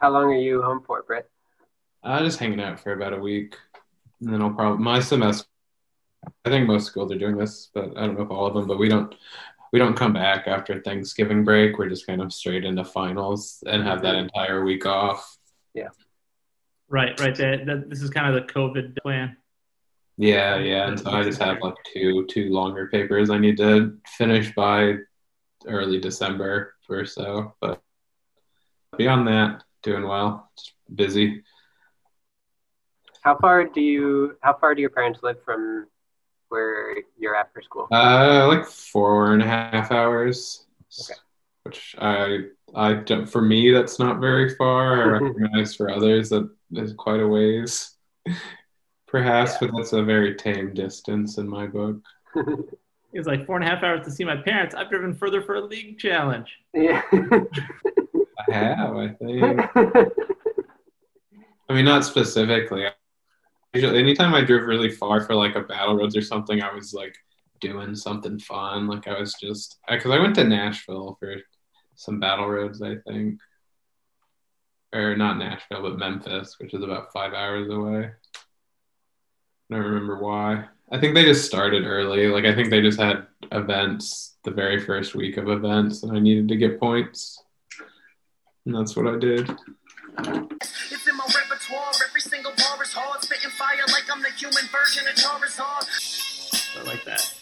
How long are you home for, Brett? Uh, just hanging out for about a week, and then I'll probably my semester. I think most schools are doing this, but I don't know if all of them. But we don't we don't come back after Thanksgiving break. We're just kind of straight into finals and have that entire week off. Yeah. Right, right. That, that this is kind of the COVID plan. Yeah, yeah. And so I just have like two two longer papers I need to finish by early December or so. But beyond that, doing well. Just busy. How far do you? How far do your parents live from where you're at for school? Uh, like four and a half hours. Okay. Which I I don't, for me that's not very far. I recognize for others that is quite a ways, perhaps, Yeah. but that's a very tame distance in my book. It's like four and a half hours to see my parents. I've driven further for a league challenge. yeah. Have, I think. I mean, not specifically. Usually, anytime I drove really far for like a battle roads or something, I was like doing something fun. Like I was just because I went to Nashville for some battle roads, I think, or not Nashville, but Memphis, which is about five hours away. I don't remember why. I think they just started early. Like I think they just had events the very first week of events, and I needed to get points, and that's what I did. It's in my repertoire. Every single bar is hard. Spitting fire like I'm the human version of Charizard. I like that.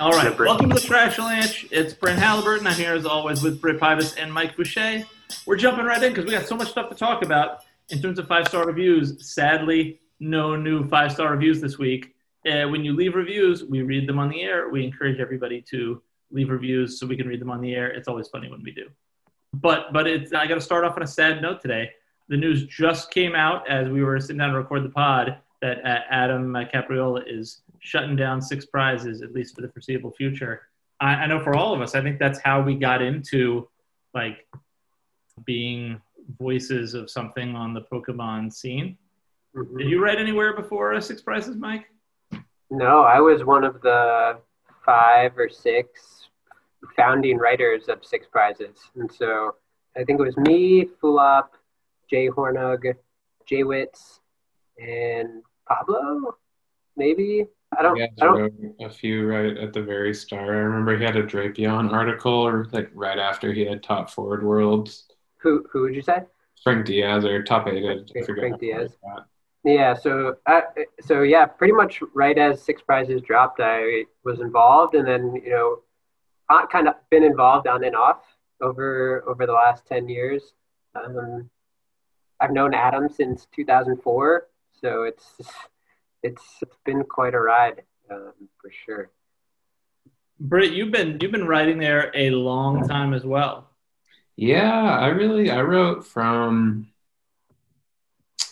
All right, Yeah, welcome to the Trash Ledge. It's Brent Halliburton. I'm here as always with Britt Pybas and Mike Boucher. We're jumping right in because we got so much stuff to talk about in terms of five star reviews. Sadly, no new five star reviews this week. Uh, when you leave reviews, we read them on the air. We encourage everybody to leave reviews so we can read them on the air. It's always funny when we do. But but it's I got to start off on a sad note today. The news just came out as we were sitting down to record the pod that uh, Adam uh, Capriola is shutting down six prizes at least for the foreseeable future. I, I know for all of us, I think that's how we got into like being voices of something on the Pokemon scene. Mhm. Did you write anywhere before uh, Six Prizes, Mike? No, I was one of the five or six founding writers of Six Prizes. And so I think it was me, Fulop, Jay Hornung, Jay Witz, and Pablo, maybe. I don't, Yeah, I don't, wrote a few right at the very start. I remember he had a Drapion article, or like right after he had top forward worlds. who, who would you say? Frank Diaz or top eight. I Frank- Frank Diaz. Yeah, so uh, so yeah, pretty much right as Six Prizes dropped, I was involved, and then you know, I kind of been involved on and off over over the last ten years. Um, I've known Adam since 2004, so it's it's it's been quite a ride um, for sure. Britt, you've been you've been writing there a long time as well. Yeah, I really I wrote from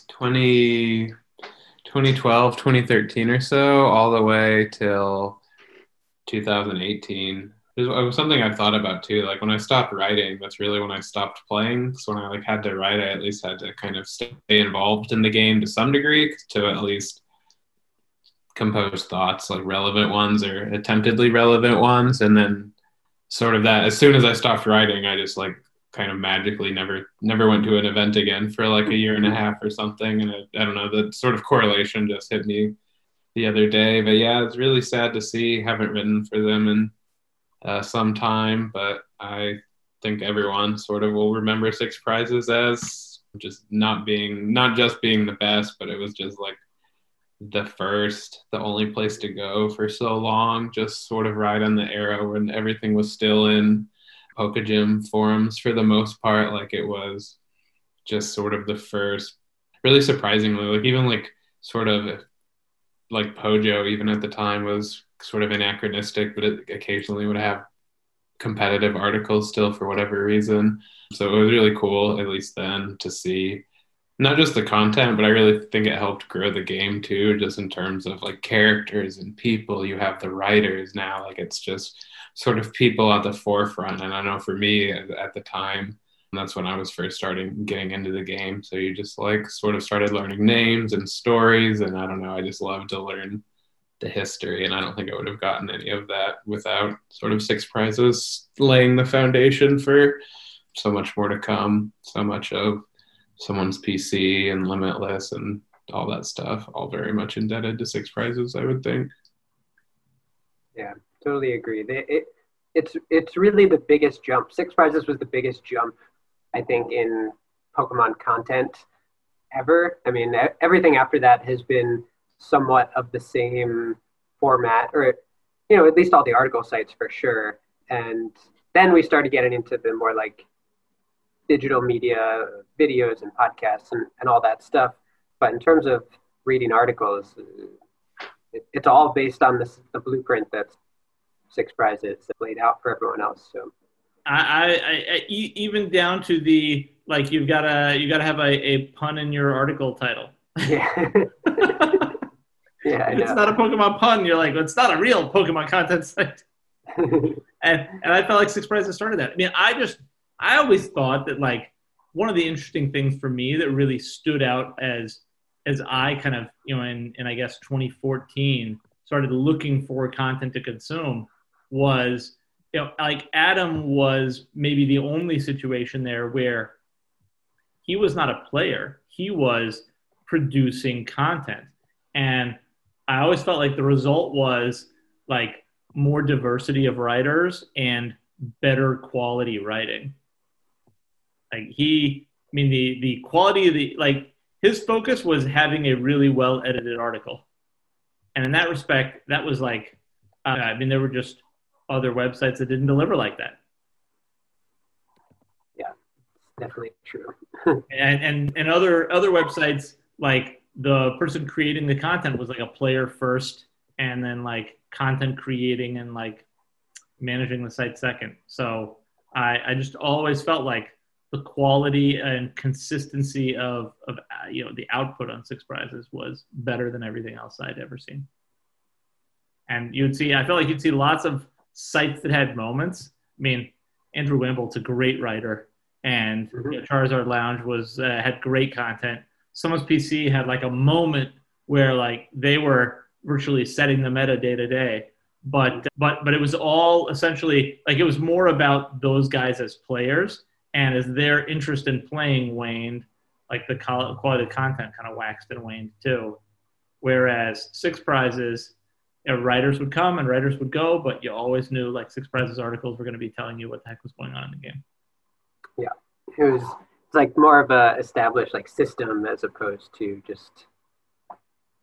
20, 2012, 2013 or so, all the way till 2018. It was, uh, something I thought about too. Like when I stopped writing, that's really when I stopped playing. So when I like had to write, I at least had to kind of stay involved in the game to some degree to at least compose thoughts, like relevant ones or attemptedly relevant ones, and then sort of that. As soon as I stopped writing, I just like kind of magically never never went to an event again for like a year and a mm-hmm. half or something. And I, I don't know, the sort of correlation just hit me the other day. But yeah, it's really sad to see. Haven't written for them in uh, some time, but I think everyone sort of will remember Six Prizes as just not being not just being the best, but it was just like the first, the only place to go for so long. Just sort of right on the era when everything was still in Pokegym forums for the most part. Like it was just sort of the first, really surprisingly, like even like sort of like Pojo, even at the time, was sort of anachronistic, but it occasionally would have competitive articles still for whatever reason. So it was really cool, at least then, to see not just the content, but I really think it helped grow the game too, just in terms of like characters and people. You have the writers now, like it's just sort of people at the forefront. And I know for me at the time, that's when I was first starting getting into the game. So you just like sort of started learning names and stories. And I don't know, I just love to learn the history. And I don't think I would have gotten any of that without sort of six prizes laying the foundation for so much more to come. So much of someone's PC and Limitless and all that stuff, all very much indebted to Six Prizes, I would think. Yeah, totally agree. It, it's it's really the biggest jump. Six Prizes was the biggest jump, I think, in Pokemon content ever. I mean, everything after that has been somewhat of the same format, or you know, at least all the article sites for sure. And then we started getting into the more like digital media, videos and podcasts and, and all that stuff. But in terms of reading articles, it, it's all based on this, the blueprint that's Six Prizes laid out for everyone else. So, I, I, I even down to the like you've got to you got to have a, a pun in your article title. Yeah. yeah, it's not a Pokemon pun. You're like, well, it's not a real Pokemon content site. and and I felt like Six Prizes started that. I mean, I just I always thought that like one of the interesting things for me that really stood out as as I kind of you know in in I guess 2014 started looking for content to consume was you know like Adam was maybe the only situation there where he was not a player. He was producing content. And I always felt like the result was like more diversity of writers and better quality writing. Like he, I mean, the the quality of the like his focus was having a really well edited article, and in that respect, that was like, uh, I mean, there were just other websites that didn't deliver like that. Yeah, definitely true. and and and other other websites like the person creating the content was like a player first, and then like content creating and like managing the site second. So I I just always felt like the quality and consistency of, of uh, you know the output on six prizes was better than everything else I'd ever seen. And you'd see, I felt like you'd see lots of sites that had moments. I mean, Andrew Wimble's a great writer, and mm-hmm. you know, Charizard Lounge was uh, had great content. Someone's PC had like a moment where like they were virtually setting the meta day to day, but but but it was all essentially like it was more about those guys as players and as their interest in playing waned, like the quality of content kind of waxed and waned too. Whereas six prizes, know, writers would come and writers would go, but you always knew like six prizes articles were going to be telling you what the heck was going on in the game. Yeah, it was it's like more of a established like system as opposed to just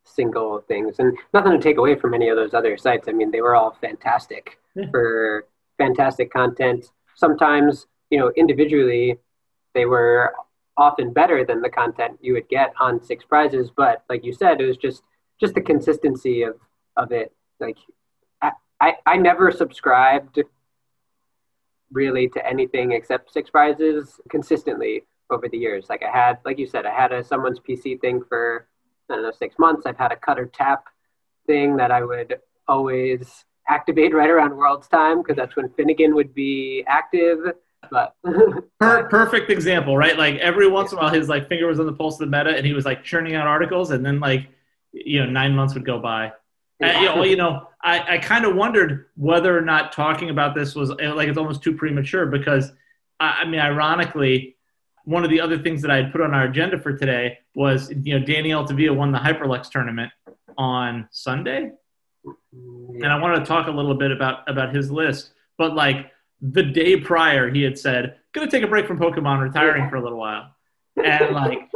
single things. And nothing to take away from any of those other sites. I mean, they were all fantastic yeah. for fantastic content. Sometimes you know, individually, they were often better than the content you would get on six prizes. But like you said, it was just just the consistency of of it. Like I I, I never subscribed really to anything except six prizes consistently over the years. Like I had, like you said, I had a someone's PC thing for I don't know six months. I've had a cutter tap thing that I would always activate right around World's time because that's when Finnegan would be active. But per- perfect example, right? Like every once in a while, his like finger was on the pulse of the meta, and he was like churning out articles, and then like you know nine months would go by. Uh, yeah. And, you know, you know, I, I kind of wondered whether or not talking about this was uh, like it's almost too premature because I, I mean, ironically, one of the other things that I had put on our agenda for today was you know Danny Altavilla won the Hyperlux tournament on Sunday, and I wanted to talk a little bit about about his list. But like the day prior he had said gonna take a break from pokemon retiring for a little while and like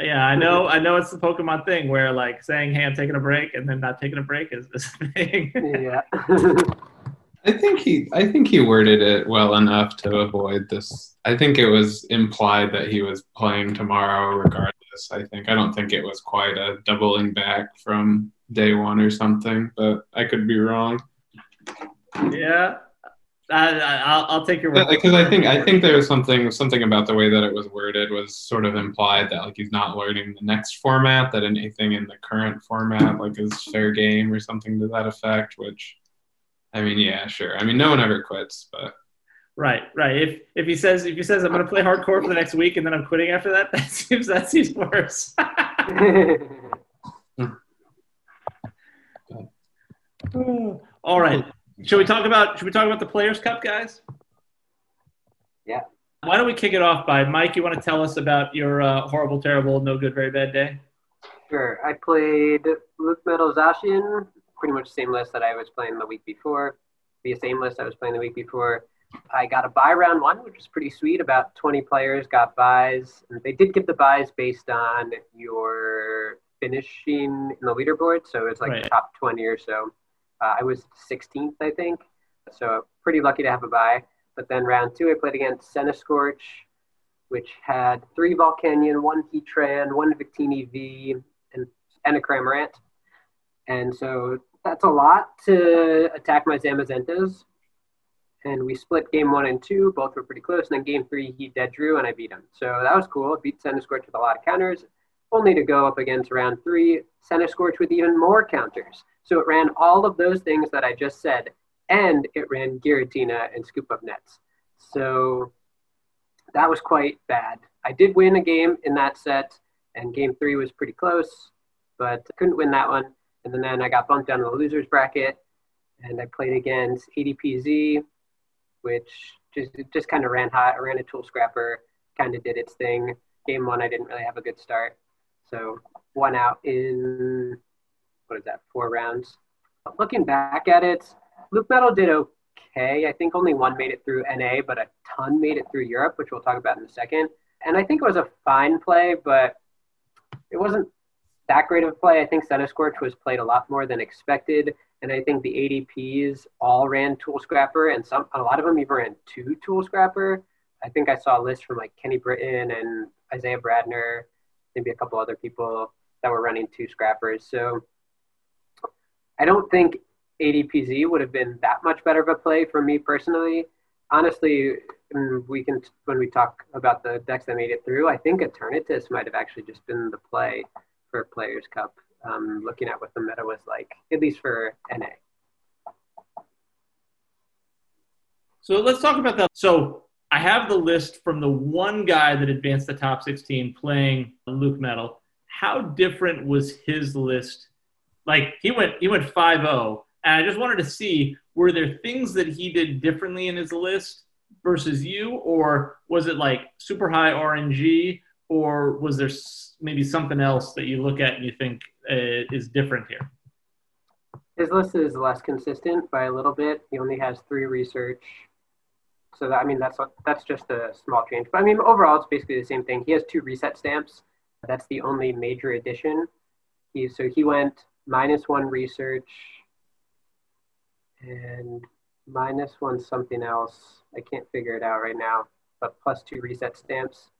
yeah i know i know it's the pokemon thing where like saying hey i'm taking a break and then not taking a break is this thing. Yeah. I think he i think he worded it well enough to avoid this. I think it was implied that he was playing tomorrow regardless. I think i don't think it was quite a doubling back from day one or something but i could be wrong. Yeah I, will take your word. Because I think I think there was something something about the way that it was worded was sort of implied that like he's not learning the next format, that anything in the current format like is fair game or something to that effect. Which, I mean, yeah, sure. I mean, no one ever quits, but right, right. If if he says if he says I'm going to play hardcore for the next week and then I'm quitting after that, that seems that seems worse. All right. Should we talk about should we talk about the Players Cup, guys? Yeah. Why don't we kick it off by Mike? You want to tell us about your uh, horrible, terrible, no good, very bad day? Sure. I played Luke Metal Zacian, pretty much the same list that I was playing the week before. The same list I was playing the week before. I got a buy round one, which was pretty sweet. About 20 players got buys. They did give the buys based on your finishing in the leaderboard. So it's like Right. top 20 or so. Uh, I was 16th, I think. So pretty lucky to have a bye. But then round two, I played against Centiskorch, which had three Volcanion, one Heatran, one Victini V, and, and a Cramorant. And so that's a lot to attack my Zamazentas. And we split game one and two. Both were pretty close. And then game three, he dead drew, and I beat him. So that was cool. Beat Centiskorch with a lot of counters, only to go up against round three, Centiskorch with even more counters. So it ran all of those things that I just said, and it ran Giratina and Scoop Up Nets. So that was quite bad. I did win a game in that set, and game three was pretty close, but I couldn't win that one. And then I got bumped down to the losers bracket, and I played against ADPZ, which just just kind of ran hot. I ran a tool scrapper, kind of did its thing. Game one, I didn't really have a good start, so one out in what is that? Four rounds. Looking back at it, Luke Metal did okay. I think only one made it through NA, but a ton made it through Europe, which we'll talk about in a second. And I think it was a fine play, but it wasn't that great of a play. I think Center Centiskorch was played a lot more than expected. And I think the ADPs all ran Tool Scrapper, and some a lot of them even ran two Tool Scrapper. I think I saw a list from like Kenny Britton and Isaiah Bradner, maybe a couple other people that were running two scrappers. So I don't think ADPZ would have been that much better of a play for me personally. Honestly, we can when we talk about the decks that made it through. I think Eternatus might have actually just been the play for Players Cup. Um, looking at what the meta was like, at least for NA. So let's talk about that. So I have the list from the one guy that advanced the top 16 playing Luke Metal. How different was his list? Like he went he went 5-0 and I just wanted to see were there things that he did differently in his list versus you or was it like super high RNG or was there maybe something else that you look at and you think uh, is different here? His list is less consistent by a little bit. He only has three research. So that, I mean, that's that's just a small change. But I mean, overall, it's basically the same thing. He has two reset stamps. That's the only major addition. He, so he went minus one research and minus one something else. I can't figure it out right now, but plus two reset stamps.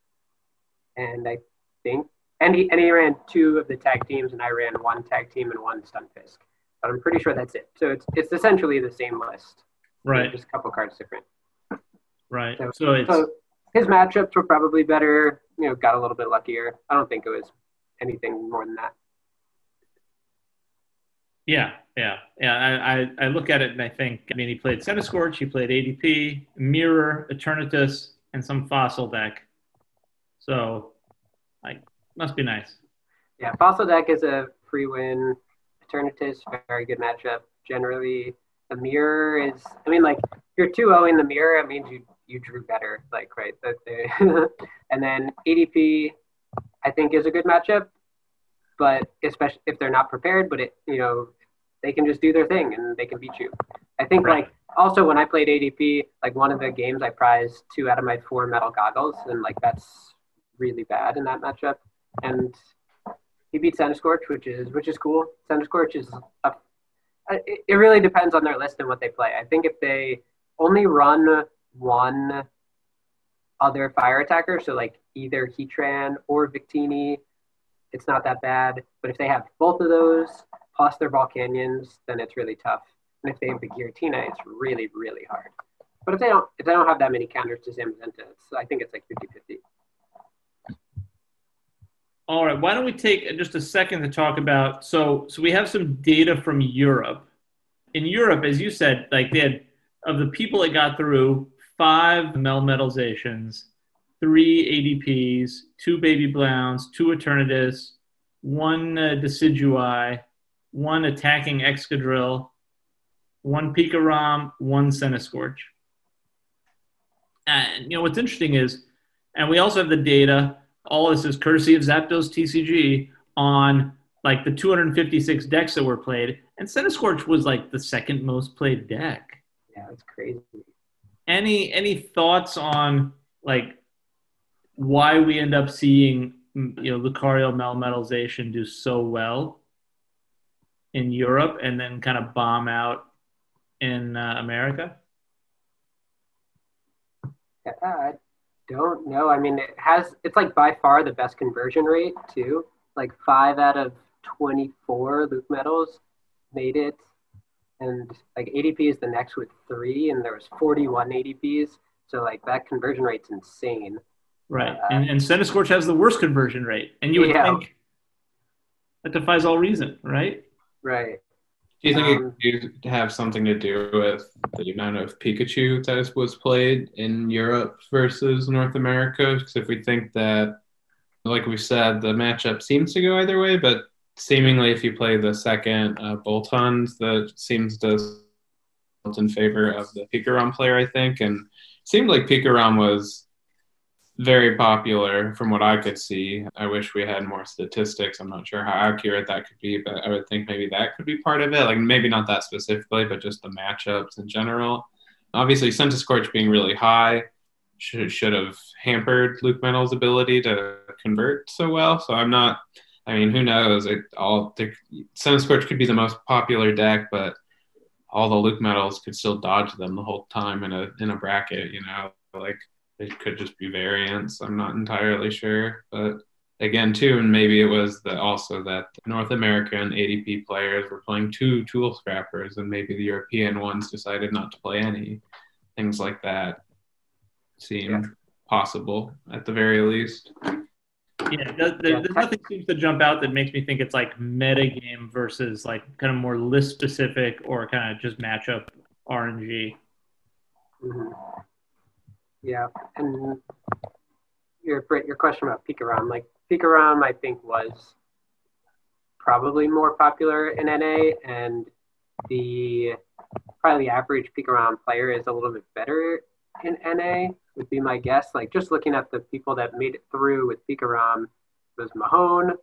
And I think, and he, and he ran two of the tag teams, and I ran one tag team and one stun fisk. But I'm pretty sure that's it. So it's, it's essentially the same list. Right, Just a couple cards different. right. So- So it's So his matchups were probably better. You know, got a little bit luckier. I don't think it was anything more than that. Yeah, yeah, yeah. I, I, look at it and I think, I mean, he played Centiskorch, he played ADP, Mirror, Eternatus, and some Fossil deck. So, like, must be nice. Yeah, Fossil deck is a free win. Eternatus, very good matchup. Generally, the mirror is. I mean, like you're 2-0 in the mirror. It means you you drew better. Like right, and then ADP, I think is a good matchup, but especially if they're not prepared. But it you know they can just do their thing and they can beat you. I think Right. like also when I played ADP, like one of the games I prized two out of my four metal goggles, and like that's really bad in that matchup. And he beat Scorch, which is which is cool. Scorch is a, it, it really depends on their list and what they play. I think if they only run one other fire attacker, so like either Heatran or Victini, it's not that bad. But if they have both of those plus their Volcanions, then it's really tough. And if they have the Giratina, it's really, really hard. But if they don't if they don't have that many counters to Zamazenta, I think it's like 50-50. All right, why don't we take just a second to talk about so so we have some data from Europe. In Europe, as you said, like they had of the people that got through, five melmetizations, three ADPs, two baby browns, two Eternatus, one uh, Decidueye, one attacking Excadrill, one Pikarom, one Centiskorch. And you know what's interesting is, and we also have the data. All this is courtesy of Zapdos TCG on like the 256 decks that were played, and Centiskorch was like the second most played deck. Yeah, it's crazy. Any any thoughts on like why we end up seeing mm, you know Lucario Melmetalization do so well in Europe and then kind of bomb out in uh, America? Yeah, I don't know. I mean, it has. It's like by far the best conversion rate too. Like five out of twenty-four Luke medals made it, and like ADP is the next with three, and there was forty-one ADPs. So like that conversion rate's insane. Right. and, and Centiskorch has the worst conversion rate. And you would Yeah. think that defies all reason, right? Right. Do you think Um, it could have something to do with the amount of Pikachu that was played in Europe versus North America? Because if we think that, like we said, the matchup seems to go either way, but seemingly if you play the second uh, Boltunds, that seems to tilt in favor of the Pikarom player, I think. And it seemed like Pikarom was very popular from what I could see. I wish we had more statistics. I'm not sure how accurate that could be, but I would think maybe that could be part of it. Like maybe not that specifically, but just the matchups in general. Obviously, Centiskorch being really high should should have hampered Luke Metal's ability to convert so well. So I'm not. I mean, who knows? It all Centiskorch could be the most popular deck, but all the Luke Metals could still dodge them the whole time in a in a bracket. You know, like it could just be variance. I'm not entirely sure, but again, too, and maybe it was the, also that North American ADP players were playing two tool scrappers, and maybe the European ones decided not to play any. Things like that seem Yeah. possible at the very least. Yeah, there, there, there's nothing seems to jump out that makes me think it's like metagame versus like kind of more list specific or kind of just matchup RNG. Mhm. Yeah, and your your question about Pikarom, like Pikarom, I think was probably more popular in NA, and the probably the average Pikarom player is a little bit better in NA. Would be my guess. Like just looking at the people that made it through with Pikarom was Mahone,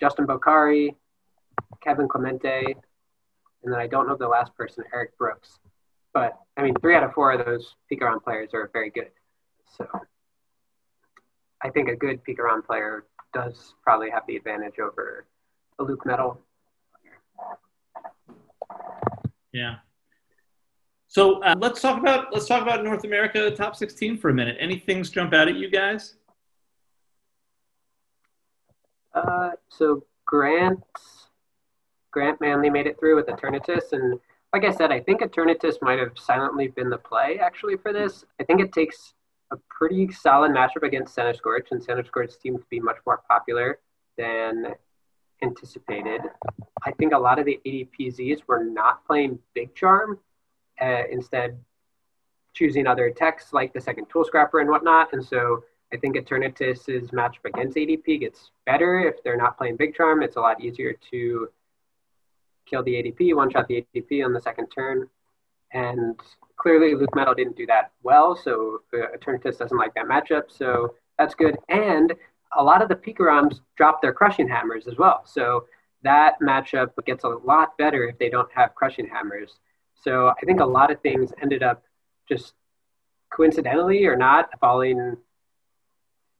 Justin Bokhari, Kevin Clemente, and then I don't know the last person, Eric Brooks. But I mean, three out of four of those Pikarom players are very good. So I think a good Pikarom player does probably have the advantage over a Luke Metal. Yeah. So uh, let's talk about let's talk about North America top 16 for a minute. Any things jump out at you guys? Uh, so Grant, Grant Manley made it through with Eternatus, and like I said, I think Eternatus might have silently been the play actually for this. I think it takes a pretty solid matchup against Centiskorch, and Centiskorch seems to be much more popular than anticipated. I think a lot of the ADPZs were not playing Big Charm, uh, instead choosing other techs like the second Tool Scrapper and whatnot, and so I think Eternatus's matchup against ADP gets better if they're not playing Big Charm. It's a lot easier to kill the ADP, one shot the ADP on the second turn. And clearly, Luke Metal didn't do that well, so uh, Eternatus doesn't like that matchup, so that's good. And a lot of the Pikaroms drop their Crushing Hammers as well, so that matchup gets a lot better if they don't have Crushing Hammers. So I think a lot of things ended up just coincidentally or not falling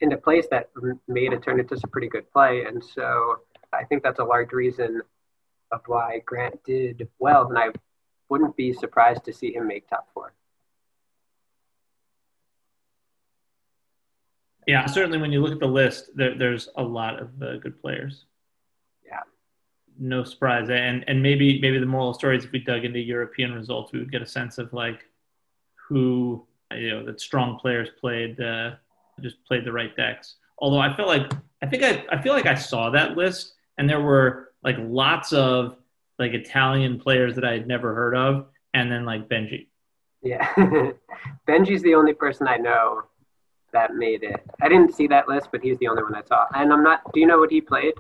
into place that made Eternatus a pretty good play. And so I think that's a large reason of why Grant did well. And I wouldn't be surprised to see him make top four. Yeah, certainly when you look at the list, there, there's a lot of uh, good players. Yeah. No surprise, and and maybe maybe the moral story is if we dug into European results, we would get a sense of like who you know that strong players played uh, just played the right decks. Although I felt like I think I I feel like I saw that list, and there were like lots of like Italian players that I had never heard of, and then like Benji. Yeah. Benji's the only person I know that made it. I didn't see that list, but he's the only one I saw. And I'm not, do you know what he played?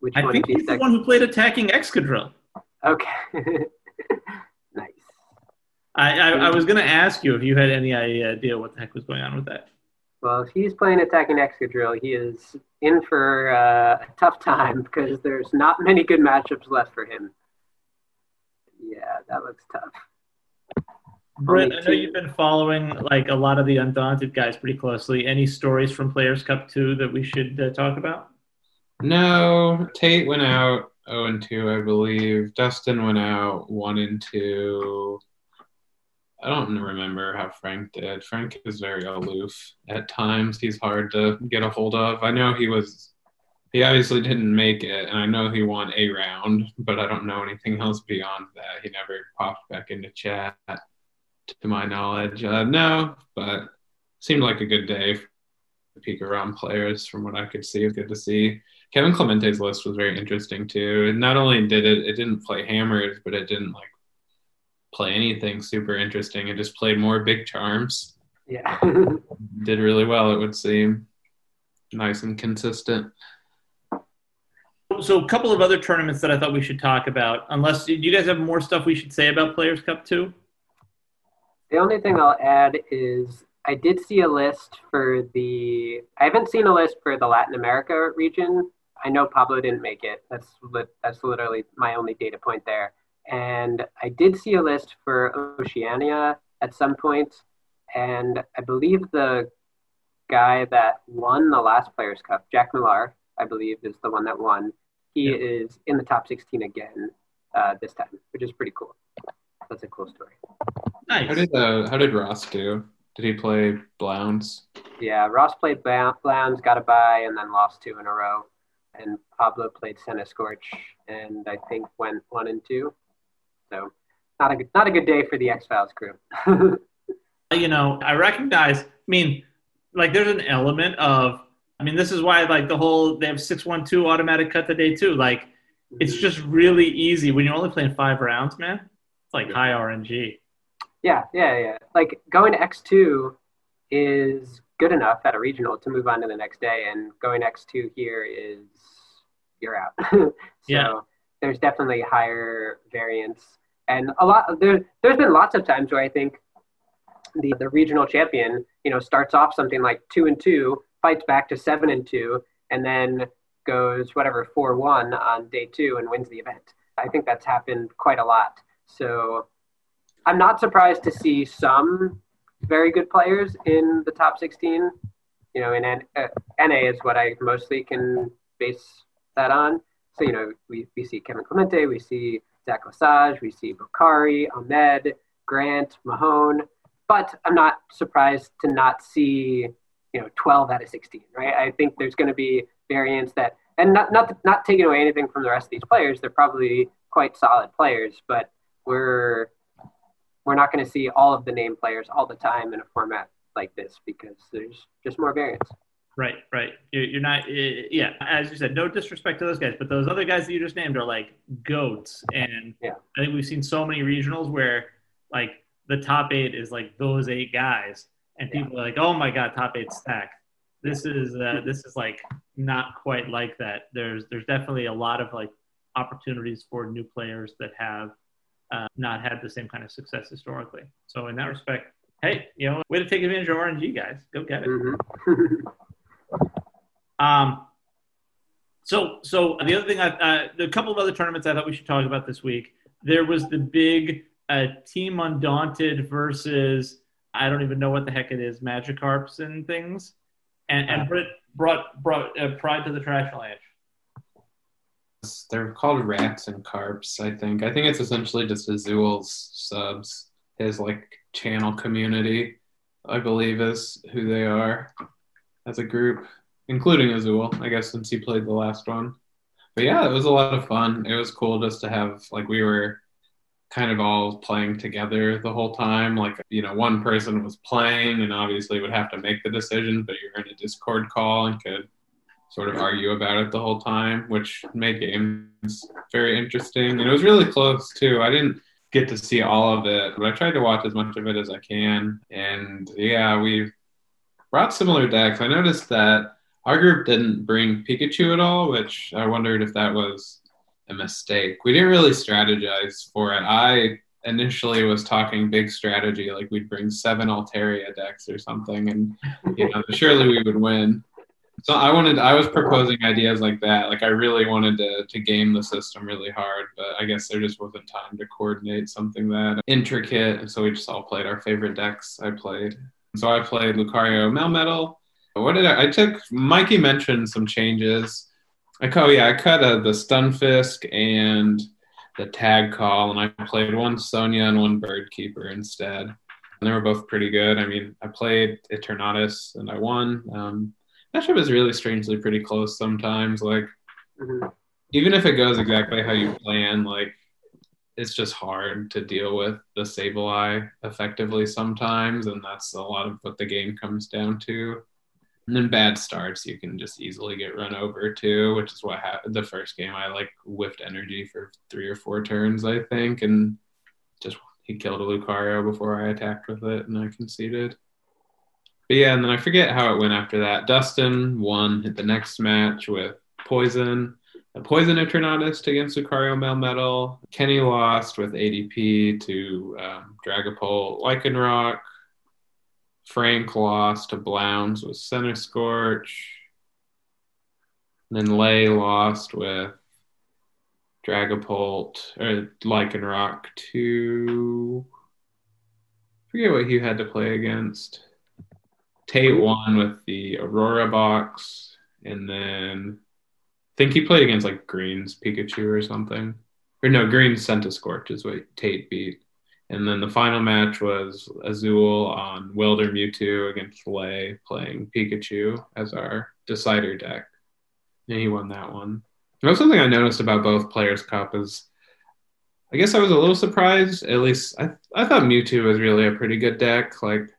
Which I one think he's the one who played attacking Excadrill. Okay. nice. I, I, I was going to ask you if you had any idea what the heck was going on with that. Well, if he's playing attacking Excadrill, he is in for uh, a tough time because there's not many good matchups left for him. Yeah, that looks tough. Brent, I know you've been following like a lot of the Undaunted guys pretty closely. Any stories from Players Cup 2 that we should uh, talk about? No, Tate went out 0 and 2, I believe. Dustin went out 1 and 2. I don't remember how Frank did. Frank is very aloof at times. He's hard to get a hold of. I know he was, he obviously didn't make it, and I know he won a round, but I don't know anything else beyond that. He never popped back into chat, to my knowledge. Uh, no, but seemed like a good day for the Pikarom players from what I could see. It was good to see. Kevin Clemente's list was very interesting too. And not only did it, it didn't play hammers, but it didn't like play anything super interesting. It just played more big charms. Yeah. Did really well, it would seem. Nice and consistent. So, a couple of other tournaments that I thought we should talk about. Unless, do you guys have more stuff we should say about Players Cup 2? The only thing I'll add is I did see a list for the. I haven't seen a list for the Latin America region. I know Pablo didn't make it. That's that's literally my only data point there. And I did see a list for Oceania at some point, and I believe the guy that won the last Players Cup, Jack Millar, I believe, is the one that won. He yeah. is in the top 16 again uh, this time, which is pretty cool. That's a cool story. Nice. How did uh, how did Ross do? Did he play Blounds? Yeah, Ross played Blounds, got a bye, and then lost two in a row. And Pablo played Centiskorch, and I think went one and two. So not a good, not a good day for the X Files crew. you know, I recognize. I mean, like there's an element of. I mean, this is why like the whole they have six one two automatic cut the day too. Like it's mm-hmm. just really easy when you're only playing five rounds, man. It's like high RNG. Yeah, yeah, yeah. Like going X two is good enough at a regional to move on to the next day, and going X two here is you're out. so yeah. There's definitely higher variance and a lot there there's been lots of times where I think the the regional champion, you know, starts off something like two and two, fights back to seven and two, and then goes whatever four one on day two and wins the event. I think that's happened quite a lot. So I'm not surprised to see some very good players in the top 16. You know, in N- uh, NA is what I mostly can base that on. So, you know, we, we see Kevin Clemente, we see Zach Lesage, we see Bokhari, Ahmed, Grant, Mahone. But I'm not surprised to not see, you know, 12 out of 16, right? I think there's going to be variants that, and not, not, not taking away anything from the rest of these players, they're probably quite solid players, but we're, we're not going to see all of the name players all the time in a format like this because there's just more variants. Right, right. You're not, yeah. As you said, no disrespect to those guys, but those other guys that you just named are like goats, and yeah. I think we've seen so many regionals where like the top eight is like those eight guys, and people yeah. are like, "Oh my god, top eight stacked." This is uh, this is like not quite like that. There's there's definitely a lot of like opportunities for new players that have uh, not had the same kind of success historically. So in that respect, hey, you know, way to take advantage of RNG, guys. Go get it. Mm-hmm. Um, so, so the other thing, I, uh, a couple of other tournaments I thought we should talk about this week. There was the big uh, Team Undaunted versus I don't even know what the heck it is, Magikarps and things, and and Britt brought brought uh, Pride to the Trash Ledge. They're called rats and carps, I think. I think it's essentially just Azul's subs, his like channel community, I believe is who they are as a group, including Azul, I guess, since he played the last one. But yeah, it was a lot of fun. It was cool just to have, like, we were kind of all playing together the whole time. Like, you know, one person was playing and obviously would have to make the decision, but you're in a Discord call and could sort of argue about it the whole time, which made games very interesting. And it was really close, too. I didn't get to see all of it, but I tried to watch as much of it as I can. And yeah, we brought similar decks. I noticed that our group didn't bring Pikachu at all, which I wondered if that was a mistake. We didn't really strategize for it. I initially was talking big strategy, like we'd bring seven Altaria decks or something, and you know, surely we would win. So I wanted, I was proposing ideas like that. Like I really wanted to to game the system really hard, but I guess there just wasn't time to coordinate something that intricate. And so we just all played our favorite decks. I played. So I played Lucario Melmetal. What did I? I took. Mikey mentioned some changes. I cut. Yeah, I cut uh, the Stunfisk and the tag call, and I played one Sonia and one Birdkeeper instead. And they were both pretty good. I mean, I played Eternatus and I won. Um, that ship is really strangely pretty close sometimes. Like, Mm-hmm. even if it goes exactly how you plan, like, it's just hard to deal with the Sableye effectively sometimes, and that's a lot of what the game comes down to. And then bad starts, you can just easily get run over too, which is what happened the first game. I like whiffed energy for three or four turns, I think, and just he killed a Lucario before I attacked with it, and I conceded. But yeah, and then I forget how it went after that. Dustin won hit the next match with Poison, Poison Eternatus against Lucario Melmetal. Kenny lost with ADP to um, Dragapult Lycanroc. Frank lost to Blounds with Center Scorch. And then Lay lost with Dragapult or Lycanroc to forget what he had to play against. Tate won with the Aurora box, and then think he played against like Green's Pikachu or something. Or no, Green's Scorch is what Tate beat. And then the final match was Azul on Welder Mewtwo against Lay playing Pikachu as our decider deck. And he won that one. And that's something I noticed about both Players Cup is I guess I was a little surprised. At least I, I thought Mewtwo was really a pretty good deck. Like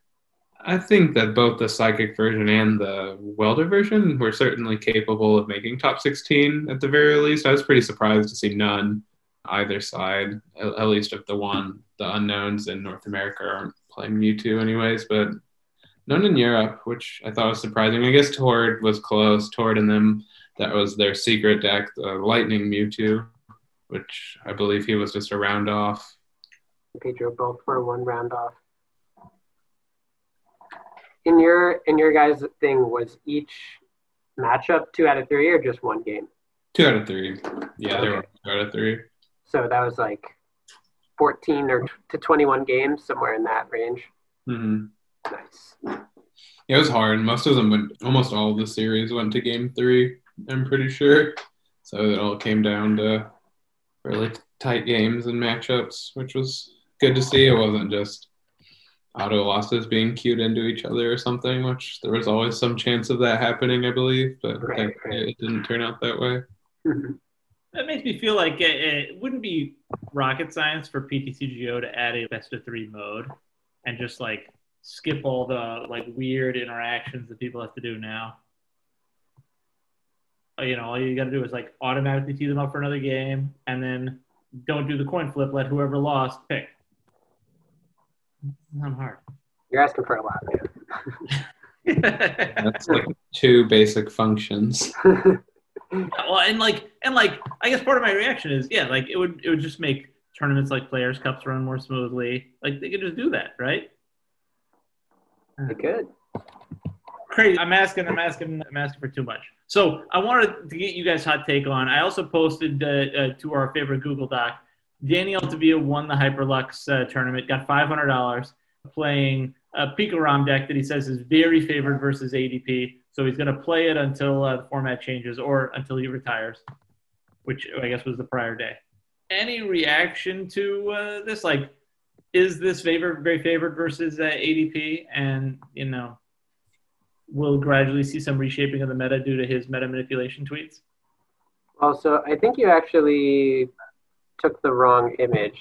I think that both the Psychic version and the Welder version were certainly capable of making top 16 at the very least. I was pretty surprised to see none either side, at, least of the one, the unknowns in North America aren't playing Mewtwo anyways, but none in Europe, which I thought was surprising. I guess Tord was close. Tord and them, that was their secret deck, the Lightning Mewtwo, which I believe he was just a round off. Pedro both were one round off. In your in your guys' thing, was each matchup two out of three or just one game? Two out of three. Yeah, they were two out of three. So that was like fourteen or t- to twenty-one games, somewhere in that range. Mm-hmm. Nice. It was hard. Most of them went, almost all of the series went to game three, I'm pretty sure. So it all came down to really tight games and matchups, which was good to see. It wasn't just auto losses being queued into each other or something, which there was always some chance of that happening, I believe, but Right, right. it didn't turn out that way. That makes me feel like it, it wouldn't be rocket science for PTCGO to add a best of three mode and just like skip all the like weird interactions that people have to do now. Uh, You know, all you got to do is like automatically tee them up for another game, and then don't do the coin flip. Let whoever lost pick. It's not hard. You're asking for a lot. That's like two basic functions. well, and like, and like, I guess part of my reaction is, yeah, like it would, it would just make tournaments like Players Cups run more smoothly. Like they could just do that, right? I could. Crazy. I'm asking. I'm asking. I'm asking for too much. So I wanted to get you guys' hot take on. I also posted uh, uh, to our favorite Google Doc. Danny Altavilla won the Hyperlux uh, tournament, got $500 playing a Pikarom deck that he says is very favored versus ADP. So he's going to play it until uh, the format changes or until he retires, which I guess was the prior day. Any reaction to uh, this? Like, is this favored, very favored versus uh, ADP? And, you know, we'll gradually see some reshaping of the meta due to his meta manipulation tweets. Also, I think you actually took the wrong image.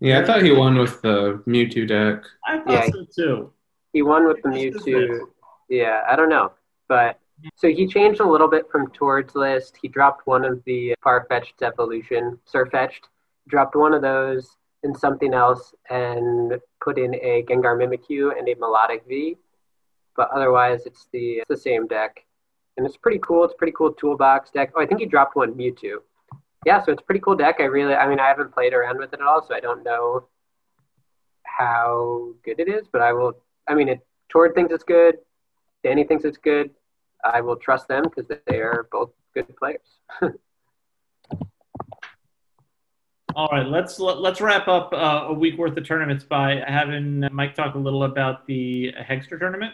Yeah, I thought he won with the Mewtwo deck. I thought Yeah. so too. He won with the This Mewtwo. Yeah, I don't know. But so he changed a little bit from Tord's list. He dropped one of the Farfetch'd's evolution, Sirfetch'd, dropped one of those and something else and put in a Gengar Mimikyu and a Melodic V. But otherwise, it's the, it's the same deck. And it's pretty cool. It's a pretty cool toolbox deck. Oh, I think he dropped one Mewtwo. Yeah, so it's a pretty cool deck. I really, I mean, I haven't played around with it at all, so I don't know how good it is, but I will. I mean, it, Tord thinks it's good. Danny thinks it's good. I will trust them because they are both good players. All right, let's let's wrap up uh, a week worth of tournaments by having Mike talk a little about the Hexter tournament.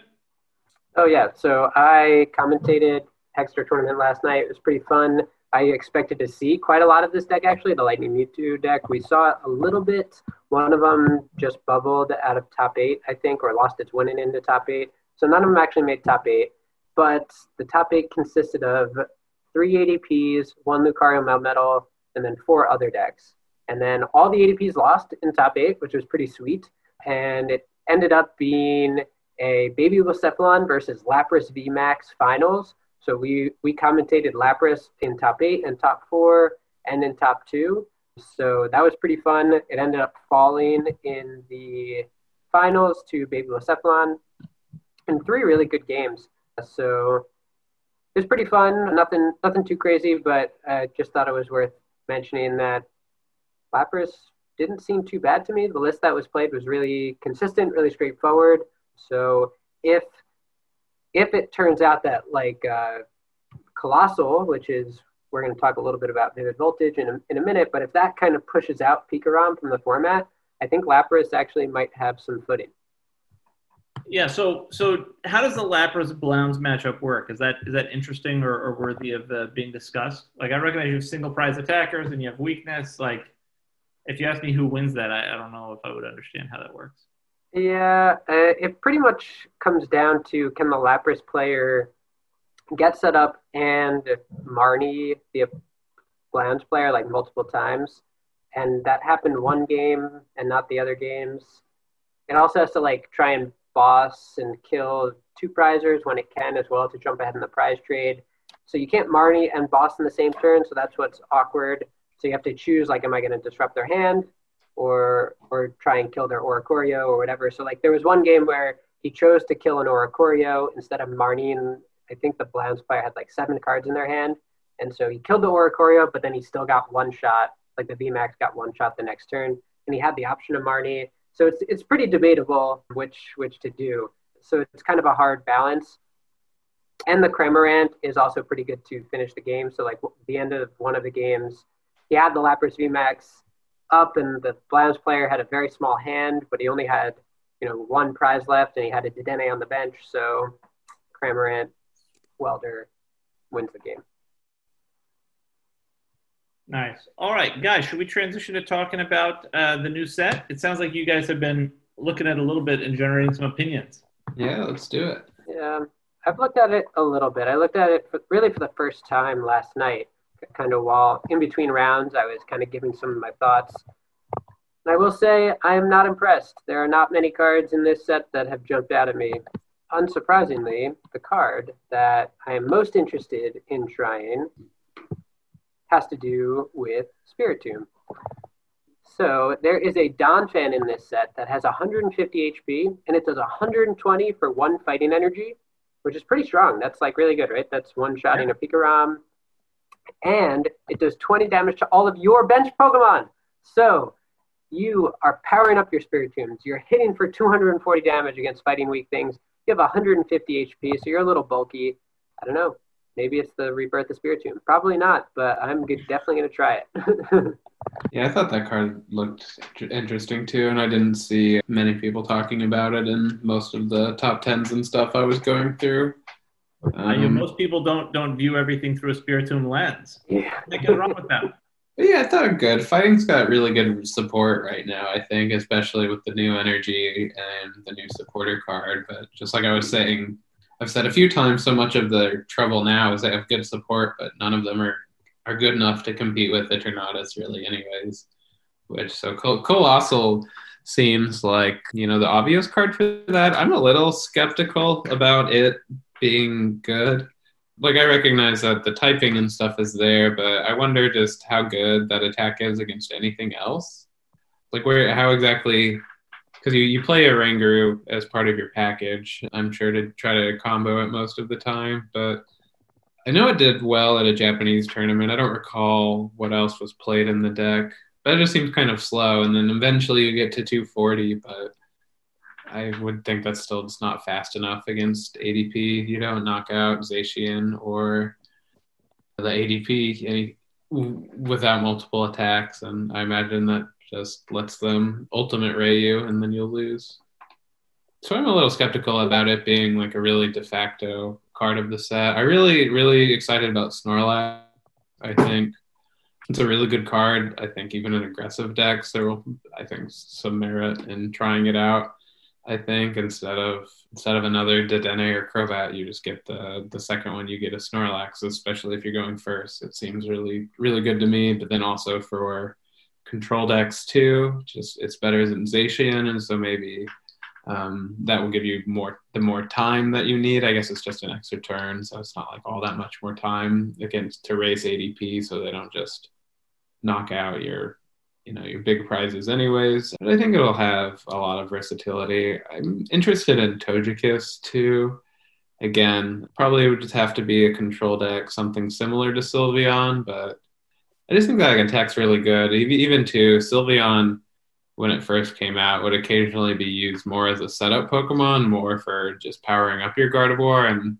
Oh yeah, so I commentated Hexter tournament last night. It was pretty fun. I expected to see quite a lot of this deck actually, the Lightning Mewtwo deck. We saw a little bit. One of them just bubbled out of top eight, I think, or lost its winning into top eight. So none of them actually made top eight. But the top eight consisted of three ADPs, one Lucario Melmetal, and then four other decks. And then all the ADPs lost in top eight, which was pretty sweet. And it ended up being a Baby Blacephalon versus Lapras VMAX finals. So we, we commentated Lapras in top eight and top four and in top two. So that was pretty fun. It ended up falling in the finals to Baby Blacephalon in three really good games. So it was pretty fun. Nothing, nothing too crazy, but I just thought it was worth mentioning that Lapras didn't seem too bad to me. The list that was played was really consistent, really straightforward. So if if it turns out that like uh, Coalossal, which is we're going to talk a little bit about Vivid Voltage in a, in a minute, but if that kind of pushes out Pikarom from the format, I think Lapras actually might have some footing. Yeah. So, so how does the Lapras Boltunds matchup work? Is that is that interesting or, or worthy of uh, being discussed? Like, I recognize you have single prize attackers and you have weakness. Like, if you ask me who wins that, I, I don't know if I would understand how that works. Yeah, uh, it pretty much comes down to can the Lapras player get set up and Marnie, the Boltunds player, like multiple times. And that happened one game and not the other games. It also has to like try and boss and kill two prizers when it can as well to jump ahead in the prize trade. So you can't Marnie and boss in the same turn, so that's what's awkward. So you have to choose like, am I going to disrupt their hand or or try and kill their Oricorio or whatever. So like there was one game where he chose to kill an Oricorio instead of Marnie. I think the Boltunds player had like seven cards in their hand, and so he killed the Oricorio, but then he still got one shot. Like the VMAX got one shot the next turn, and he had the option of Marnie. So it's it's pretty debatable which which to do. So it's kind of a hard balance. And the Cramorant is also pretty good to finish the game. So like the end of one of the games, he had the Lapras VMAX up, and the Boltunds player had a very small hand, but he only had you know one prize left, and he had a Dedenne on the bench. So Cramorant Welder wins the game. Nice. All right, guys, should we transition to talking about uh, the new set? It sounds like you guys have been looking at a little bit and generating some opinions. Yeah, let's do it. Yeah, I've looked at it a little bit. I looked at it for, really for the first time last night, kind of while in between rounds, I was kind of giving some of my thoughts. And I will say, I am not impressed. There are not many cards in this set that have jumped out at me. Unsurprisingly, the card that I am most interested in trying has to do with Spiritomb. So there is a Donphan in this set that has 150 HP, and it does 120 for one fighting energy, which is pretty strong. That's like really good, right? That's one shotting a Pikarom, and it does 20 damage to all of your bench Pokemon. So you are powering up your Spiritombs. You're hitting for 240 damage against fighting weak things. You have 150 HP, so you're a little bulky. I don't know. Maybe it's the Rebirth of Spiritomb. Probably not, but I'm definitely going to try it. yeah, I thought that card looked interesting too, and I didn't see many people talking about it in most of the top tens and stuff I was going through. Uh, most people don't don't view everything through a Spiritomb lens. Yeah, nothing wrong with that. Yeah, I thought good. Fighting's got really good support right now, I think, especially with the new energy and the new supporter card. But just like I was saying, I've said a few times, so much of the trouble now is they have good support, but none of them are, are good enough to compete with the Eternatus, really, anyways. Which, so Col- Coalossal seems like, you know, the obvious card for that. I'm a little skeptical about it being good. Like I recognize that the typing and stuff is there, but I wonder just how good that attack is against anything else. Like where how exactly because you, you play a Oranguru as part of your package, I'm sure to try to combo it most of the time, but I know it did well at a Japanese tournament. I don't recall what else was played in the deck, but it just seems kind of slow. And then eventually you get to 240, but I would think that's still just not fast enough against ADP. You don't knock out Zacian or the ADP any, without multiple attacks, and I imagine that just lets them ultimate ray you, and then you'll lose. So I'm a little skeptical about it being like a really de facto card of the set. I really, really excited about Snorlax. I think it's a really good card. I think even in aggressive decks, there will, I think, some merit in trying it out. I think instead of instead of another Dedenne or Crobat, you just get the the second one. You get a Snorlax, especially if you're going first. It seems really really good to me. But then also for control decks too, just it's better than Zacian, and so maybe um, that will give you more the more time that you need. I guess it's just an extra turn, so it's not like all that much more time against to raise ADP, so they don't just knock out your you know your big prizes anyways. But I think it'll have a lot of versatility. I'm interested in Togekiss too. Again, probably would just have to be a control deck, something similar to Sylveon, but I just think that like, attack's really good. Even to Sylveon when it first came out would occasionally be used more as a setup Pokemon, more for just powering up your Gardevoir. And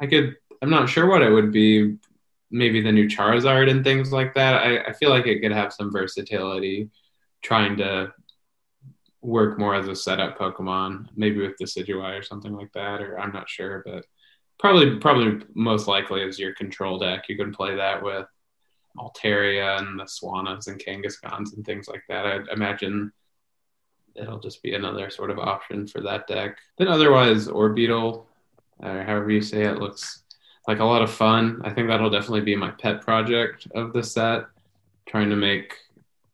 I could, I'm not sure what it would be maybe the new Charizard and things like that. I, I feel like it could have some versatility trying to work more as a setup Pokemon, maybe with Decidueye or something like that, or I'm not sure, but probably probably most likely is your control deck. You can play that with Altaria and the Swannas and Kangaskhans and things like that. I'd imagine it'll just be another sort of option for that deck. Then otherwise, Orbeetle, or however you say it, looks like a lot of fun. I think that'll definitely be my pet project of the set, trying to make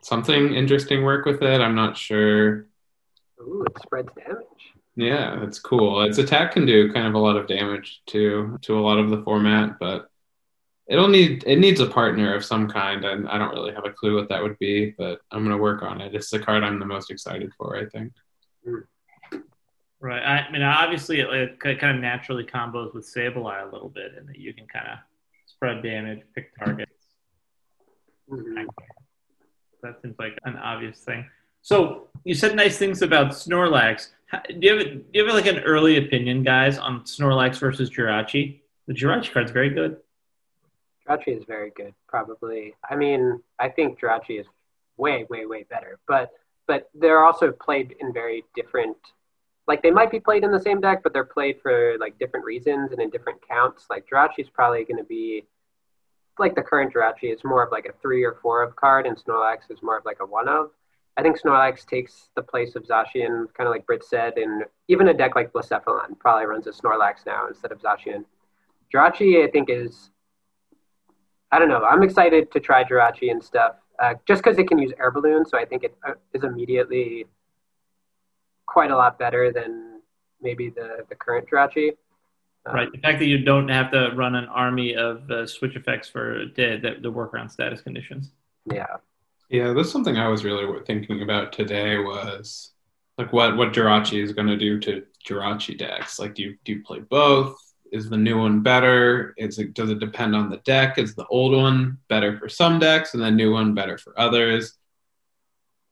something interesting work with it. I'm not sure. Ooh, it spreads damage. Yeah, it's cool. Its attack can do kind of a lot of damage to to a lot of the format, but it'll need it needs a partner of some kind, and I don't really have a clue what that would be, but I'm gonna work on it. It's the card I'm the most excited for, I think. Mm. Right. I mean, obviously, it, it kind of naturally combos with Sableye a little bit, and that you can kind of spread damage, pick targets. Mhm. That seems like an obvious thing. So you said nice things about Snorlax. Do you have do you have like an early opinion, guys, on Snorlax versus Jirachi? The Jirachi card's very good. Jirachi is very good, probably. I mean, I think Jirachi is way, way, way better. But but they're also played in very different like they might be played in the same deck, but they're played for like different reasons and in different counts. Like Jirachi is probably going to be like the current Jirachi is more of like a three or four of card, and Snorlax is more of like a one of. I think Snorlax takes the place of Zacian, kind of like Britt said, and even a deck like Blacephalon probably runs a Snorlax now instead of Zacian. Jirachi, I think, is I don't know. I'm excited to try Jirachi and stuff, uh, just because it can use air balloon. So I think it uh, is immediately quite a lot better than maybe the the current Jirachi. Um, Right. The fact that you don't have to run an army of uh, switch effects for the, the, the work around status conditions. Yeah. Yeah, that's something I was really thinking about today was like what what Jirachi is going to do to Jirachi decks. Like, do you do you play both? Is the new one better? Is it does it depend on the deck? Is the old one better for some decks and the new one better for others?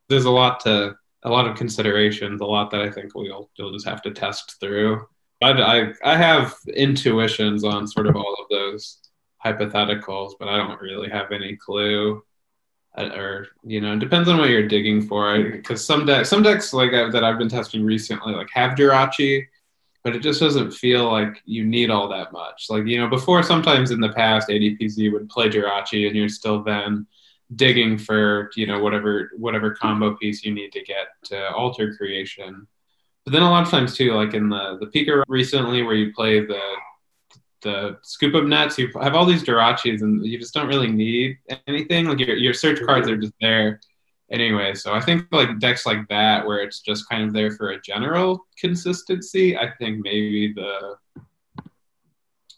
There's a lot to a lot of considerations, a lot that I think we'll you'll just have to test through. I, I I have intuitions on sort of all of those hypotheticals, but I don't really have any clue uh, or you know, it depends on what you're digging for. Because some decks, some decks like uh, that I've been testing recently, like have Jirachi, but it just doesn't feel like you need all that much. Like you know, before sometimes in the past, ADPZ would play Jirachi, and you're still then digging for you know whatever whatever combo piece you need to get to alter creation. But then a lot of times too, like in the the Pika recently, where you play the the Scoop Up Nets, you have all these Jirachis, and you just don't really need anything. Like your your search cards are just there anyway. So I think like decks like that, where it's just kind of there for a general consistency, I think maybe the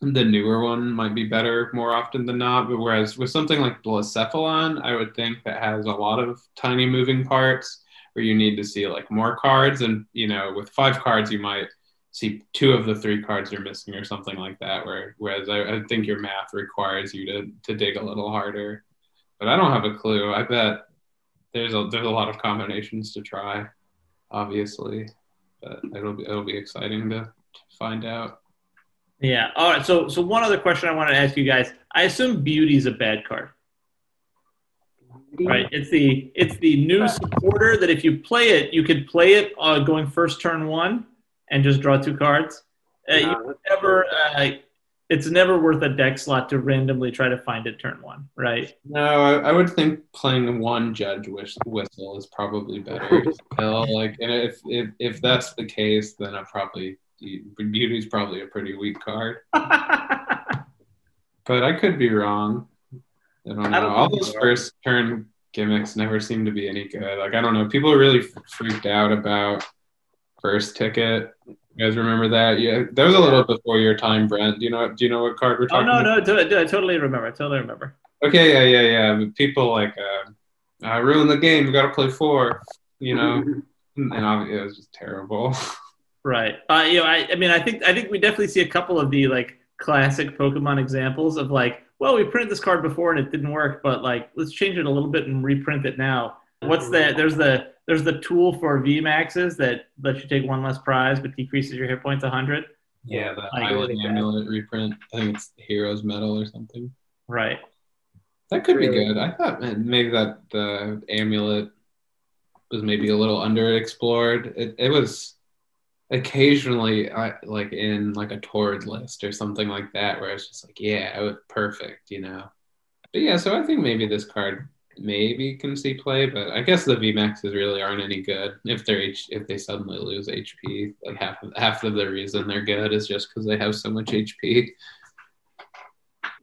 the newer one might be better more often than not. But whereas with something like Blacephalon, I would think that has a lot of tiny moving parts where you need to see like more cards, and you know, with five cards, you might see two of the three cards you're missing or something like that. Where whereas I, I think your math requires you to to dig a little harder. But I don't have a clue. I bet there's a there's a lot of combinations to try, obviously, but it'll be it'll be exciting to, to find out. Yeah. All right. So so one other question I wanted to ask you guys. I assume Beauty's a bad card. Right. It's the it's the new supporter that if you play it, you could play it uh, going first turn one and just draw two cards. Uh, No, never. Uh, it's never worth a deck slot to randomly try to find it turn one. Right. No, I, I would think playing one judge wish, whistle is probably better. Like, and if, if if that's the case, then I probably Beauty's probably a pretty weak card. But I could be wrong. I don't know. I don't All those first turn gimmicks never seem to be any good. Like I don't know. People are really freaked out about first ticket. You guys remember that? Yeah, that was a little before your time, Brent. Do you know? Do you know what card we're talking? oh talking? no, about? no, to- I totally remember. I totally remember. Okay, yeah, yeah, yeah. But people like uh, uh, ruin the game. We got to play four. You know, and obviously it was just terrible. Right. Uh, you know, I, I mean, I think I think we definitely see a couple of the like classic Pokemon examples of like, well, we printed this card before and it didn't work, but like, let's change it a little bit and reprint it now. What's the there's the there's the tool for V maxes that lets you take one less prize but decreases your hit points 100. Yeah, the I Island really. Amulet reprint. I think it's Heroes Medal or something. Right. That could be good. I thought maybe that the amulet was maybe a little underexplored. It, it was occasionally I, like in like a Tord list or something like that, where it's just like, yeah, it was perfect, you know. But yeah, so I think maybe this card maybe can see play, but I guess the VMAXs really aren't any good if they're H- if they suddenly lose HP. Like half of half of the reason they're good is just because they have so much HP.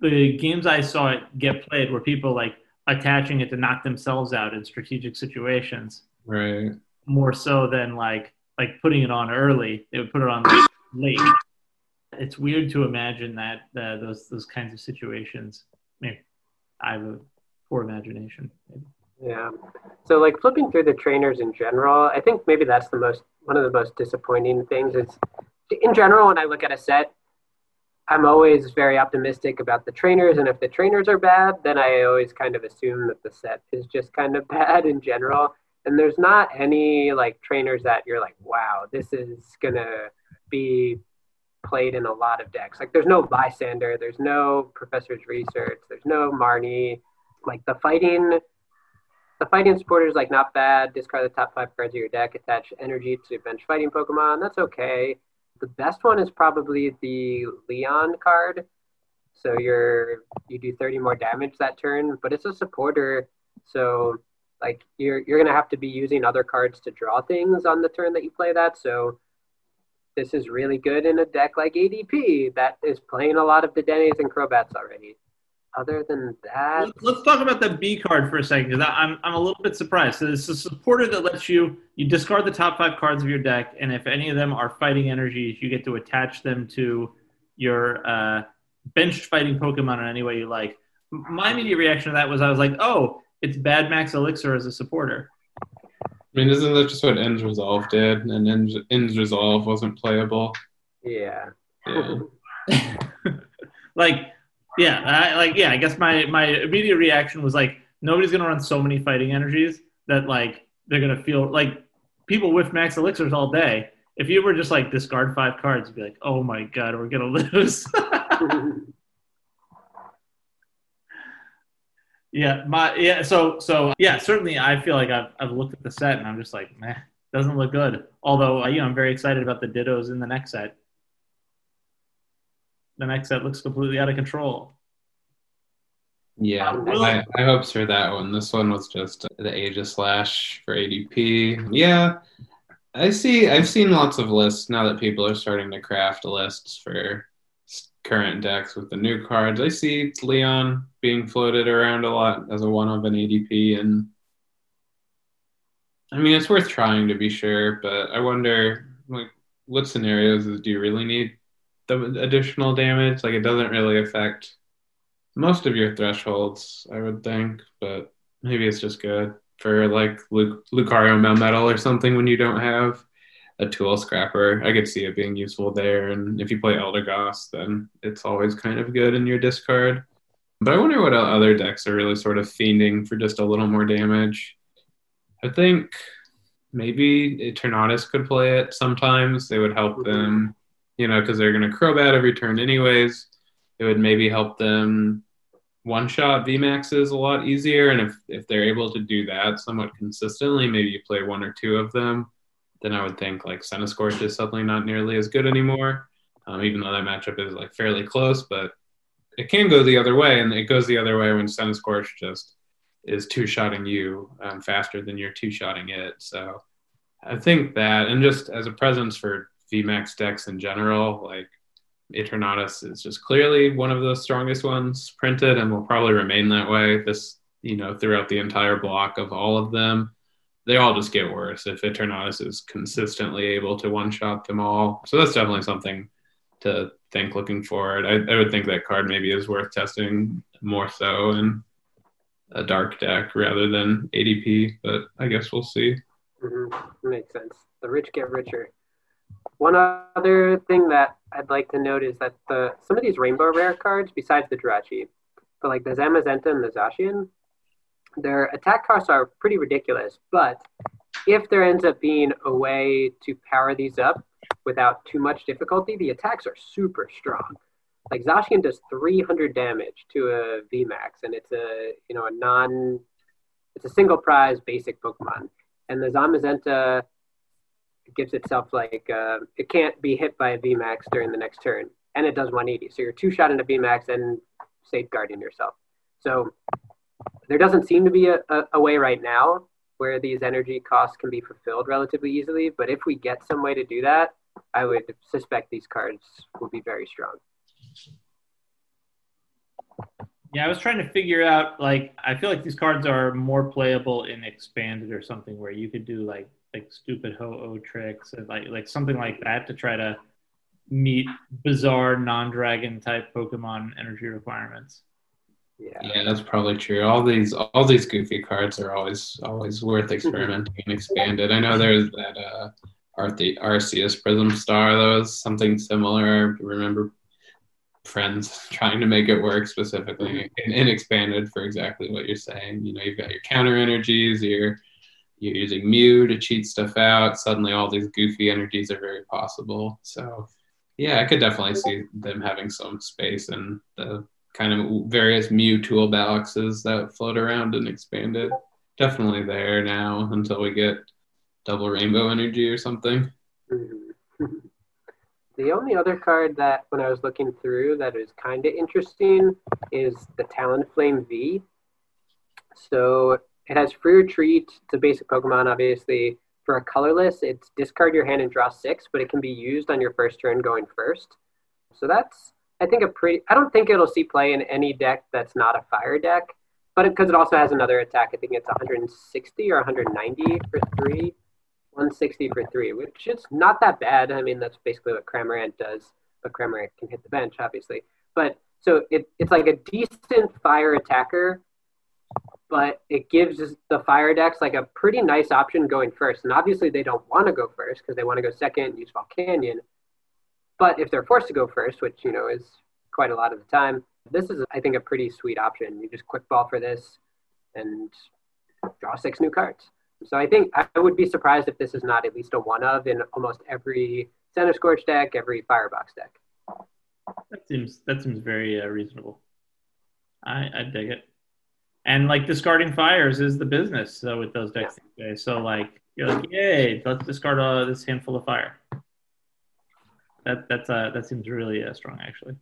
The games I saw it get played were people like attaching it to knock themselves out in strategic situations Right. more so than like like putting it on early. They would put it on late. It's weird to imagine that uh, those those kinds of situations. I mean, I have a poor imagination. Yeah. So like flipping through the trainers in general, I think maybe that's the most one of the most disappointing things is in general when I look at a set, I'm always very optimistic about the trainers and if the trainers are bad, then I always kind of assume that the set is just kind of bad in general. And there's not any like trainers that you're like, wow, this is gonna be played in a lot of decks. Like there's no Lysander, there's no Professor's Research, there's no Marnie. Like the fighting the fighting supporter is like not bad. Discard the top five cards of your deck. Attach energy to bench fighting Pokemon. That's okay. The best one is probably the Leon card. So you're you do 30 more damage that turn, but it's a supporter. So like you're you're gonna have to be using other cards to draw things on the turn that you play that. So this is really good in a deck like ADP that is playing a lot of the Denny's and Crobats already. Other than that, Let's- talk about the Bea card for a second because I'm I'm a little bit surprised. So it's a supporter that lets you you discard the top five cards of your deck, and if any of them are fighting energies, you get to attach them to your uh, bench fighting Pokemon in any way you like. My immediate reaction to that was I was like, oh, it's bad Max Elixir as a supporter. I mean, isn't that just what Ends Resolve did? And Ends, Ends Resolve wasn't playable. yeah. Yeah. like, yeah, I, like yeah. I guess my my immediate reaction was like, nobody's gonna run so many fighting energies that like they're gonna feel like people with max elixirs all day. If you were just like discard five cards, you'd be like, oh my god, we're gonna lose. yeah, my yeah. So so yeah, certainly I feel like I've I've looked at the set and I'm just like, meh, doesn't look good. Although you know I'm very excited about the Dittos in the next set. The next set looks completely out of control. Yeah, Uh, I, I hopes for that one. This one was just the Aegis Slash for ADP. Yeah, I see. I've seen lots of lists now that people are starting to craft lists for current decks with the new cards. I see Leon being floated around a lot as a one of an ADP, and I mean it's worth trying to be sure. But I wonder, like, what scenarios do you really need the additional damage? Like, it doesn't really affect most of your thresholds, I would think, but maybe it's just good for like Luc- Lucario Melmetal or something when you don't have a tool scrapper. I could see it being useful there. And if you play Eldegoss, then it's always kind of good in your discard. But I wonder what other decks are really sort of fiending for just a little more damage. I think maybe Eternatus could play it sometimes. They would help them, you know, because they're going to Crobat every turn anyways. It would maybe help them one shot VMAXs a lot easier. And if, if they're able to do that somewhat consistently, maybe you play one or two of them, then I would think like Centiskorch is suddenly not nearly as good anymore. Um, even though that matchup is like fairly close, but it can go the other way, and it goes the other way when Centiskorch just is two shotting you um, faster than you're two shotting it. So I think that, and just as a presence for VMAX decks in general, like Eternatus is just clearly one of the strongest ones printed and will probably remain that way this, you know, throughout the entire block of all of them. They all just get worse if Eternatus is consistently able to one shot them all. So that's definitely something to think looking forward. I, I would think that card maybe is worth testing more so in a dark deck rather than ADP, but I guess we'll see. Mm-hmm. Makes sense. The rich get richer. One other thing that I'd like to note is that the some of these rainbow rare cards, besides the Jirachi, but like the Zamazenta and the Zacian, their attack costs are pretty ridiculous. But if there ends up being a way to power these up without too much difficulty, the attacks are super strong. Like Zacian does 300 damage to a VMAX, and it's a you know a non, it's a single prize basic Pokemon, and the Zamazenta gives itself like uh, it can't be hit by a VMAX during the next turn, and it does 180. So you're two shot into VMAX and safeguarding yourself. So there doesn't seem to be a, a, a way right now where these energy costs can be fulfilled relatively easily. But if we get some way to do that, I would suspect these cards will be very strong. Yeah, I was trying to figure out like I feel like these cards are more playable in expanded or something where you could do like like stupid ho-oh tricks or like like something like that to try to meet bizarre non-dragon type Pokemon energy requirements. Yeah. Yeah, that's probably true. All these all these goofy cards are always always worth experimenting and expanded. I know there's that uh Arceus Prism Star that was something similar. Remember friends trying to make it work specifically and, and expanded for exactly what you're saying. You know, you've got your counter energies, you're you're using Mew to cheat stuff out. Suddenly, all these goofy energies are very possible. So, yeah, I could definitely see them having some space in the kind of various Mew toolboxes that float around and expanded. Definitely there now until we get double rainbow energy or something. The only other card that, when I was looking through, that is kind of interesting is the Talonflame V. So it has free retreat. It's a basic Pokemon, obviously. For a colorless, it's discard your hand and draw six, but it can be used on your first turn going first. So that's, I think, a pretty. I don't think it'll see play in any deck that's not a fire deck, but because it, it also has another attack, I think it's 160 or 190 for three. 160 for three, which is not that bad. I mean, that's basically what Cramorant does, but Cramorant can hit the bench, obviously. But so it, it's like a decent fire attacker, but it gives the fire decks like a pretty nice option going first. And obviously, they don't want to go first because they want to go second, use Volcanion. But if they're forced to go first, which you know is quite a lot of the time, this is I think a pretty sweet option. You just quick ball for this and draw six new cards. So I think I would be surprised if this is not at least a one of in almost every Centiskorch deck, every Firebox deck. That seems that seems very uh, reasonable. I I dig it. And like discarding fires is the business. So with those decks days, so like you're like, yay, let's discard uh, this handful of fire. That that's uh that seems really uh, strong actually.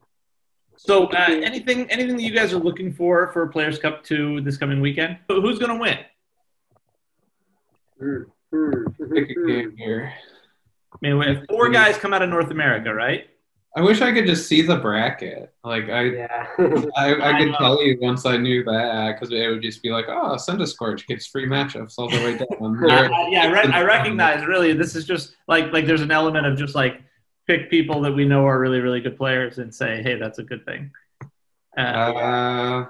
So uh, anything anything that you guys are looking for for Players Cup two this coming weekend? Who's gonna win? Pick a game here. I mean, we have four guys come out of North America, right? I wish I could just see the bracket. Like I, Yeah. I, I I could know. tell you once I knew that because it would just be like, oh, Centiskorch gets free matchups all the way down. Uh, yeah, I, re- I recognize really this is just like like there's an element of just like pick people that we know are really really good players and say, hey, that's a good thing. Uh, Uh,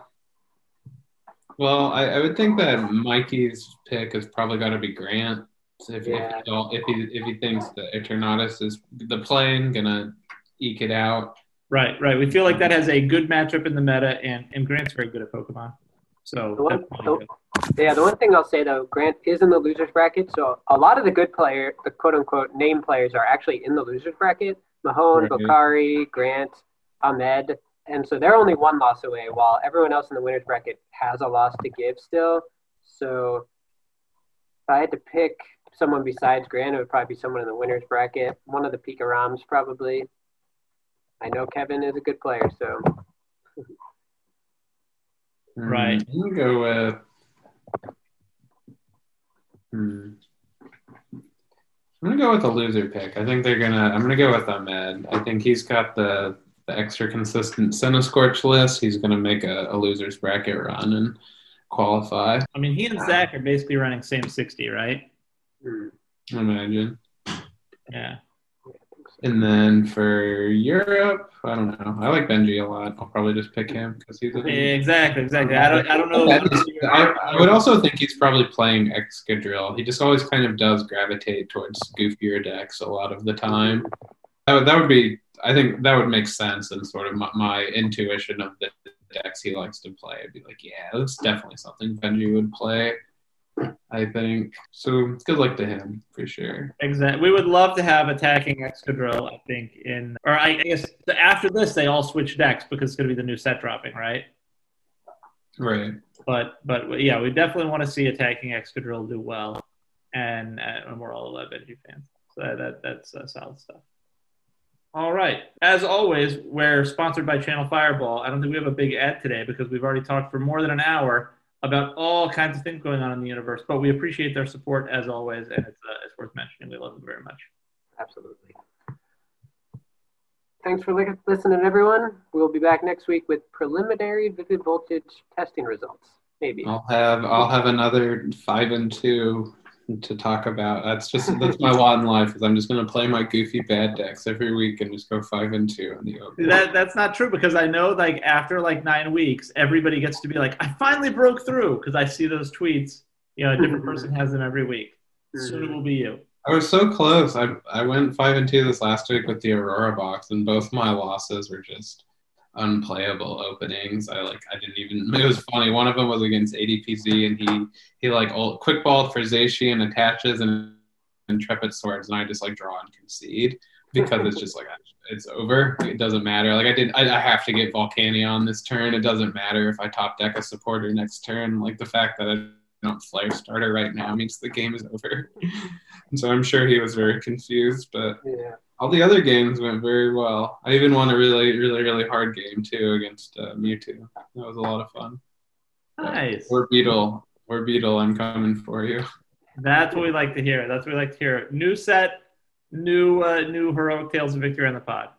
well, I, I would think that Mikey's pick is probably going to be Grant. If, if, Yeah. he don't, if he if he thinks that Eternatus is the plane gonna eke it out, right, right. We feel like that has a good matchup in the meta, and and Grant's very good at Pokemon. So The one, the, yeah, the one thing I'll say though, Grant is in the losers bracket, so a lot of the good player, the quote unquote name players, are actually in the losers bracket. Mahone, Right. Bokhari, Grant, Ahmed, and so they're only one loss away, while everyone else in the winners bracket has a loss to give still. So if I had to pick someone besides Grant, it would probably be someone in the winners bracket. One of the Pikaroms, probably. I know Kevin is a good player, so Right. Hmm, I'm gonna go with. Hmm. I'm gonna go with the loser pick. I think they're gonna. I'm gonna go with Ahmed. I think he's got the the extra consistent Scorch list. He's gonna make a, a losers bracket run and qualify. I mean, he and Zach are basically running same 60, right? I imagine. Yeah. And then for Europe, I don't know. I like Benji a lot. I'll probably just pick him because he's a. Exactly, exactly. I don't, I don't know. I, I would also think he's probably playing Excadrill. He just always kind of does gravitate towards goofier decks a lot of the time. That would, that would be, I think that would make sense and sort of my, my intuition of the decks he likes to play. I'd be like, yeah, that's definitely something Benji would play. I think so. Good luck to him for sure. Exactly. We would love to have attacking Excadrill, I think, in or I, guess after this they all switch decks because it's going to be the new set dropping, right? Right. But but yeah, we definitely want to see attacking Excadrill do well, and, uh, and we're all a Benji fans, so that, that that's uh, solid stuff. All right. As always, we're sponsored by Channel Fireball. I don't think we have a big ad today because we've already talked for more than an hour about all kinds of things going on in the universe. But we appreciate their support as always, and it's, uh, it's worth mentioning. We love them very much. absolutely. Thanks for li- listening, everyone. We'll be back next week with preliminary vivid voltage testing results. Maybe. I'll have I'll have another five and two to talk about. That's just that's my lot in life. Is I'm just gonna play my goofy bad decks every week and just go five and two in the open. That that's not true because I know like after like nine weeks, everybody gets to be like, I finally broke through because I see those tweets. You know, a different mm-hmm. person has them every week. Soon it mm-hmm. will be you. I was so close. I I went five and two this last week with the Aurora box, and both my losses were just unplayable openings. I like I didn't even. It was funny. One of them was against ADPZ, and he he like ult, quick balled for Zacian attaches and intrepid swords, and I just like draw and concede because it's just like it's over. It doesn't matter. Like I did, I, I have to get Volcanion on this turn. It doesn't matter if I top deck a supporter next turn. Like the fact that I don't flare starter right now means the game is over. and so I'm sure he was very confused, but Yeah. All the other games went very well. I even won a really, really, really hard game too against uh, Mewtwo. That was a lot of fun. Nice. Orbeetle, or Beetle, I'm coming for you. That's what we like to hear. That's what we like to hear. New set, new uh, new heroic tales of victory on the pod.